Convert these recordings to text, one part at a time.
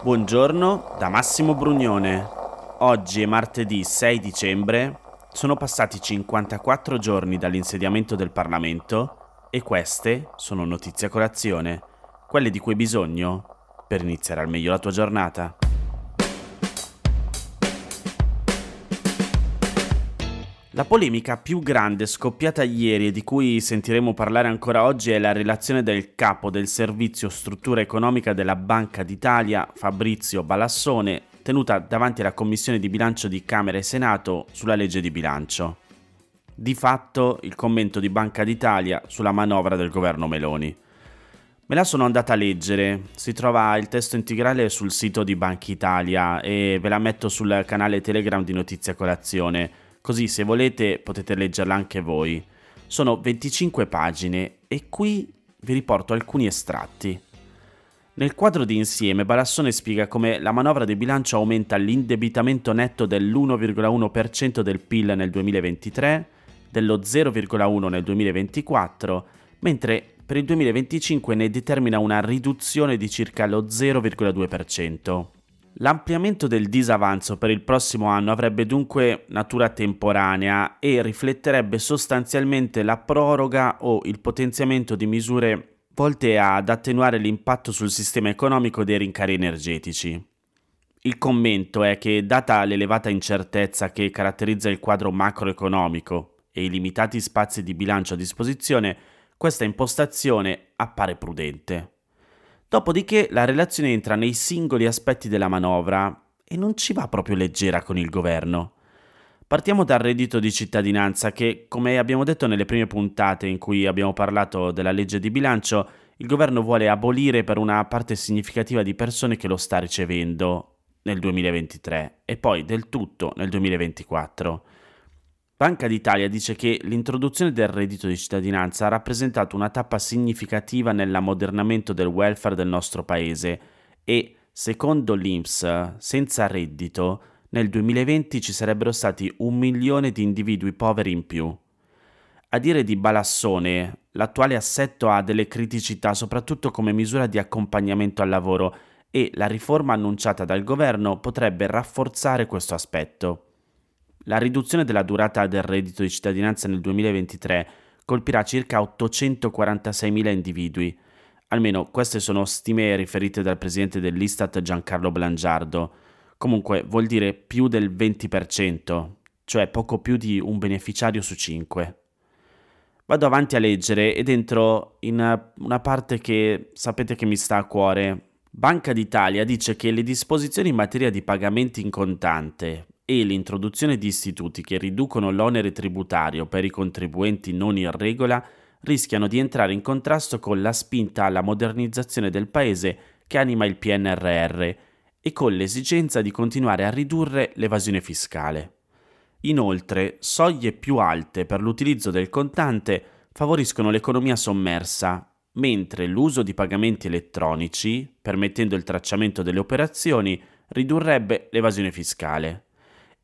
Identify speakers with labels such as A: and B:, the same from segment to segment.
A: Buongiorno da Massimo Brugnone. Oggi è martedì 6 dicembre, sono passati 54 giorni dall'insediamento del Parlamento e queste sono notizie a colazione, quelle di cui hai bisogno per iniziare al meglio la tua giornata. La polemica più grande scoppiata ieri e di cui sentiremo parlare ancora oggi è la relazione del capo del servizio struttura economica della Banca d'Italia, Fabrizio Balassone, tenuta davanti alla Commissione di bilancio di Camera e Senato sulla legge di bilancio. Di fatto il commento di Banca d'Italia sulla manovra del governo Meloni. Me la sono andata a leggere, si trova il testo integrale sul sito di Banca Italia e ve la metto sul canale Telegram di Notizia Colazione così se volete potete leggerla anche voi. Sono 25 pagine e qui vi riporto alcuni estratti. Nel quadro di insieme Balassone spiega come la manovra di bilancio aumenta l'indebitamento netto dell'1,1% del PIL nel 2023, dello 0,1% nel 2024, mentre per il 2025 ne determina una riduzione di circa lo 0,2%. L'ampliamento del disavanzo per il prossimo anno avrebbe dunque natura temporanea e rifletterebbe sostanzialmente la proroga o il potenziamento di misure volte ad attenuare l'impatto sul sistema economico dei rincari energetici. Il commento è che, data l'elevata incertezza che caratterizza il quadro macroeconomico e i limitati spazi di bilancio a disposizione, questa impostazione appare prudente. Dopodiché la relazione entra nei singoli aspetti della manovra e non ci va proprio leggera con il governo. Partiamo dal reddito di cittadinanza che, come abbiamo detto nelle prime puntate in cui abbiamo parlato della legge di bilancio, il governo vuole abolire per una parte significativa di persone che lo sta ricevendo nel 2023 e poi del tutto nel 2024. Banca d'Italia dice che l'introduzione del reddito di cittadinanza ha rappresentato una tappa significativa nell'ammodernamento del welfare del nostro paese e, secondo l'INPS, senza reddito, nel 2020 ci sarebbero stati un milione di individui poveri in più. A dire di Balassone, l'attuale assetto ha delle criticità soprattutto come misura di accompagnamento al lavoro e la riforma annunciata dal governo potrebbe rafforzare questo aspetto. La riduzione della durata del reddito di cittadinanza nel 2023 colpirà circa 846.000 individui. Almeno queste sono stime riferite dal presidente dell'Istat Giancarlo Blangiardo. Comunque vuol dire più del 20%, cioè poco più di un beneficiario su 5. Vado avanti a leggere ed entro in una parte che sapete che mi sta a cuore. Banca d'Italia dice che le disposizioni in materia di pagamenti in contante e l'introduzione di istituti che riducono l'onere tributario per i contribuenti non in regola rischiano di entrare in contrasto con la spinta alla modernizzazione del Paese che anima il PNRR e con l'esigenza di continuare a ridurre l'evasione fiscale. Inoltre, soglie più alte per l'utilizzo del contante favoriscono l'economia sommersa, mentre l'uso di pagamenti elettronici, permettendo il tracciamento delle operazioni, ridurrebbe l'evasione fiscale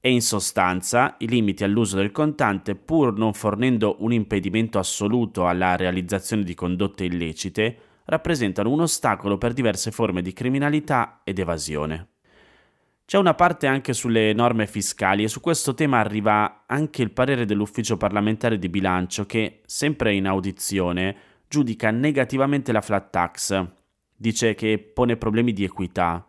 A: e in sostanza i limiti all'uso del contante, pur non fornendo un impedimento assoluto alla realizzazione di condotte illecite, rappresentano un ostacolo per diverse forme di criminalità ed evasione. C'è una parte anche sulle norme fiscali e su questo tema arriva anche il parere dell'Ufficio parlamentare di bilancio che, sempre in audizione, giudica negativamente la flat tax. Dice che pone problemi di equità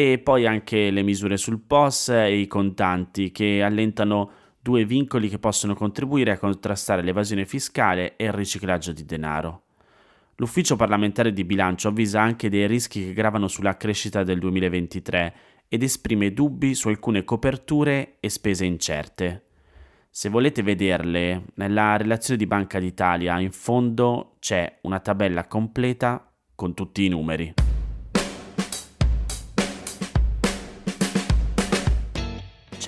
A: e poi anche le misure sul POS e i contanti che allentano due vincoli che possono contribuire a contrastare l'evasione fiscale e il riciclaggio di denaro. L'ufficio parlamentare di bilancio avvisa anche dei rischi che gravano sulla crescita del 2023 ed esprime dubbi su alcune coperture e spese incerte. Se volete vederle, nella relazione di Banca d'Italia in fondo c'è una tabella completa con tutti i numeri.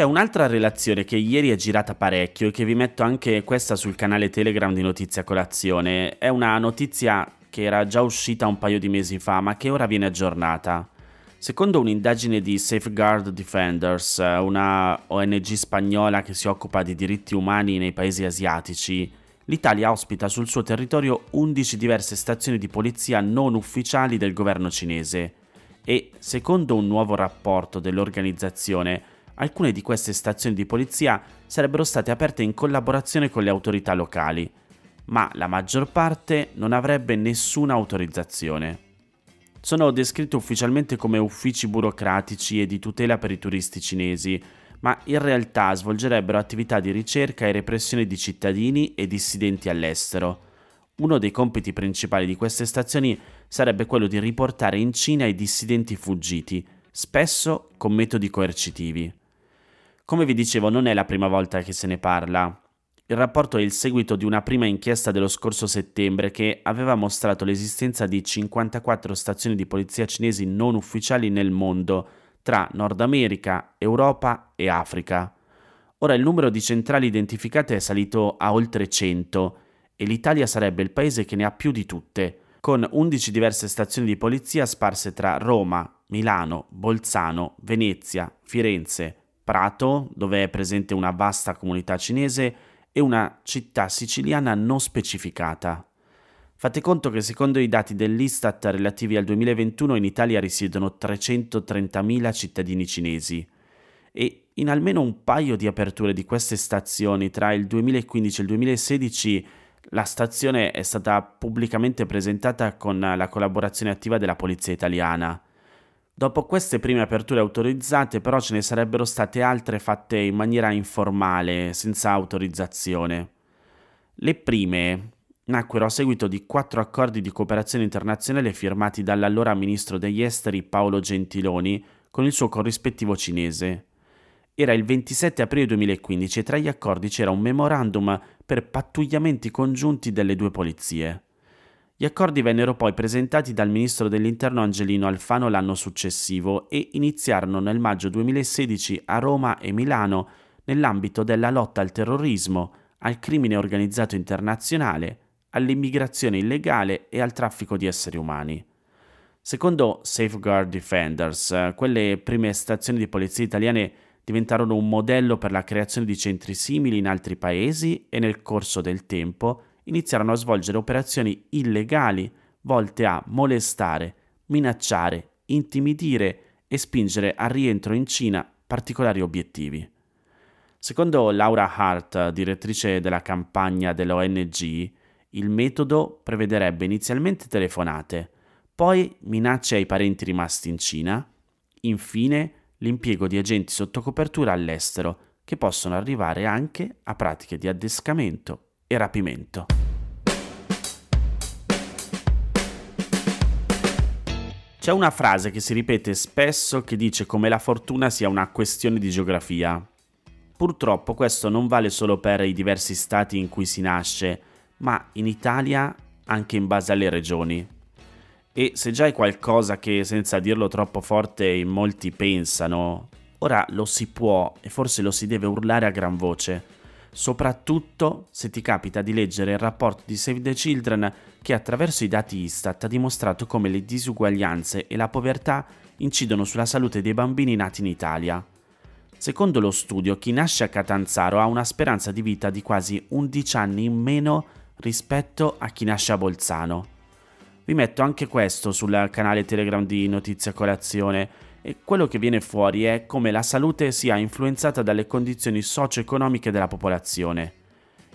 A: C'è un'altra relazione che ieri è girata parecchio e che vi metto anche questa sul canale Telegram di Notizia Colazione. È una notizia che era già uscita un paio di mesi fa, ma che ora viene aggiornata. Secondo un'indagine di Safeguard Defenders, una ONG spagnola che si occupa di diritti umani nei paesi asiatici, l'Italia ospita sul suo territorio 11 diverse stazioni di polizia non ufficiali del governo cinese e, secondo un nuovo rapporto dell'organizzazione, alcune di queste stazioni di polizia sarebbero state aperte in collaborazione con le autorità locali, ma la maggior parte non avrebbe nessuna autorizzazione. Sono descritti ufficialmente come uffici burocratici e di tutela per i turisti cinesi, ma in realtà svolgerebbero attività di ricerca e repressione di cittadini e dissidenti all'estero. Uno dei compiti principali di queste stazioni sarebbe quello di riportare in Cina i dissidenti fuggiti, spesso con metodi coercitivi. Come vi dicevo, non è la prima volta che se ne parla. Il rapporto è il seguito di una prima inchiesta dello scorso settembre che aveva mostrato l'esistenza di 54 stazioni di polizia cinesi non ufficiali nel mondo, tra Nord America, Europa e Africa. Ora il numero di centrali identificate è salito a oltre 100 e l'Italia sarebbe il paese che ne ha più di tutte, con 11 diverse stazioni di polizia sparse tra Roma, Milano, Bolzano, Venezia, Firenze, Prato, dove è presente una vasta comunità cinese, e una città siciliana non specificata. Fate conto che secondo i dati dell'Istat relativi al 2021 in Italia risiedono 330.000 cittadini cinesi e in almeno un paio di aperture di queste stazioni tra il 2015 e il 2016 la stazione è stata pubblicamente presentata con la collaborazione attiva della Polizia Italiana. Dopo queste prime aperture autorizzate però ce ne sarebbero state altre fatte in maniera informale, senza autorizzazione. Le prime nacquero a seguito di quattro accordi di cooperazione internazionale firmati dall'allora ministro degli esteri Paolo Gentiloni con il suo corrispettivo cinese. Era il 27 aprile 2015 e tra gli accordi c'era un memorandum per pattugliamenti congiunti delle due polizie. Gli accordi vennero poi presentati dal ministro dell'Interno Angelino Alfano l'anno successivo e iniziarono nel maggio 2016 a Roma e Milano nell'ambito della lotta al terrorismo, al crimine organizzato internazionale, all'immigrazione illegale e al traffico di esseri umani. Secondo Safeguard Defenders, quelle prime stazioni di polizia italiane diventarono un modello per la creazione di centri simili in altri paesi e nel corso del tempo iniziarono a svolgere operazioni illegali volte a molestare, minacciare, intimidire e spingere al rientro in Cina particolari obiettivi. Secondo Laura Hart, direttrice della campagna dell'ONG, il metodo prevederebbe inizialmente telefonate, poi minacce ai parenti rimasti in Cina, infine l'impiego di agenti sotto copertura all'estero, che possono arrivare anche a pratiche di addescamento e rapimento. C'è una frase che si ripete spesso che dice come la fortuna sia una questione di geografia. Purtroppo questo non vale solo per i diversi stati in cui si nasce, ma in Italia anche in base alle regioni. E se già è qualcosa che senza dirlo troppo forte in molti pensano, ora lo si può e forse lo si deve urlare a gran voce soprattutto se ti capita di leggere il rapporto di Save the Children che attraverso i dati Istat ha dimostrato come le disuguaglianze e la povertà incidono sulla salute dei bambini nati in Italia. Secondo lo studio, chi nasce a Catanzaro ha una speranza di vita di quasi 11 anni in meno rispetto a chi nasce a Bolzano. Vi metto anche questo sul canale Telegram di Notizia Colazione e quello che viene fuori è come la salute sia influenzata dalle condizioni socio-economiche della popolazione.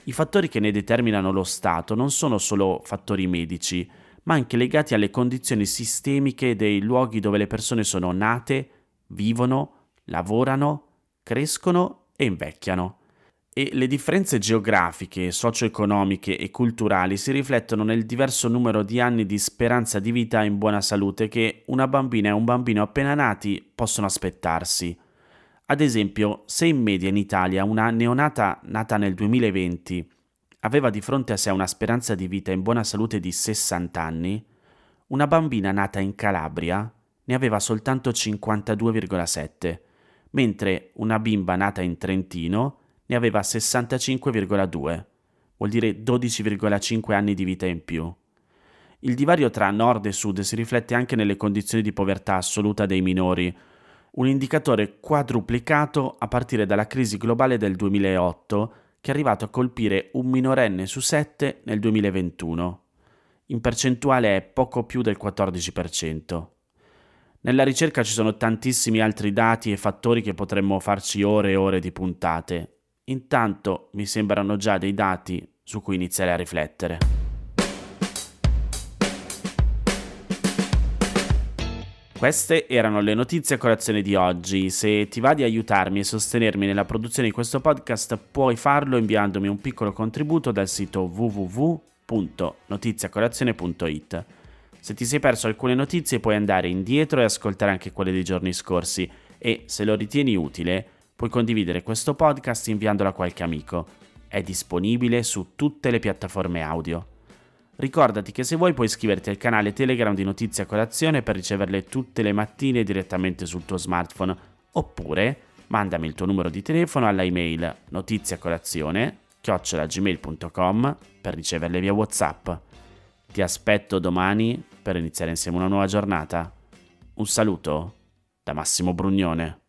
A: I fattori che ne determinano lo stato non sono solo fattori medici, ma anche legati alle condizioni sistemiche dei luoghi dove le persone sono nate, vivono, lavorano, crescono e invecchiano e le differenze geografiche, socio-economiche e culturali si riflettono nel diverso numero di anni di speranza di vita in buona salute che una bambina e un bambino appena nati possono aspettarsi. Ad esempio, se in media in Italia una neonata nata nel 2020 aveva di fronte a sé una speranza di vita in buona salute di 60 anni, una bambina nata in Calabria ne aveva soltanto 52,7, mentre una bimba nata in Trentino ne aveva 65,2, vuol dire 12,5 anni di vita in più. Il divario tra nord e sud si riflette anche nelle condizioni di povertà assoluta dei minori, un indicatore quadruplicato a partire dalla crisi globale del 2008 che è arrivato a colpire un minorenne su sette nel 2021. In percentuale è poco più del 14%. Nella ricerca ci sono tantissimi altri dati e fattori che potremmo farci ore e ore di puntate. Intanto mi sembrano già dei dati su cui iniziare a riflettere. Queste erano le notizie a colazione di oggi. Se ti va di aiutarmi e sostenermi nella produzione di questo podcast, puoi farlo inviandomi un piccolo contributo dal sito www.notiziacolazione.it. Se ti sei perso alcune notizie puoi andare indietro e ascoltare anche quelle dei giorni scorsi e, se lo ritieni utile, puoi condividere questo podcast inviandolo a qualche amico. È disponibile su tutte le piattaforme audio. Ricordati che se vuoi puoi iscriverti al canale Telegram di Notizia Colazione per riceverle tutte le mattine direttamente sul tuo smartphone, oppure mandami il tuo numero di telefono alla email notiziacolazione chiocciolagmail.com per riceverle via WhatsApp. Ti aspetto domani per iniziare insieme una nuova giornata. Un saluto da Massimo Brugnone.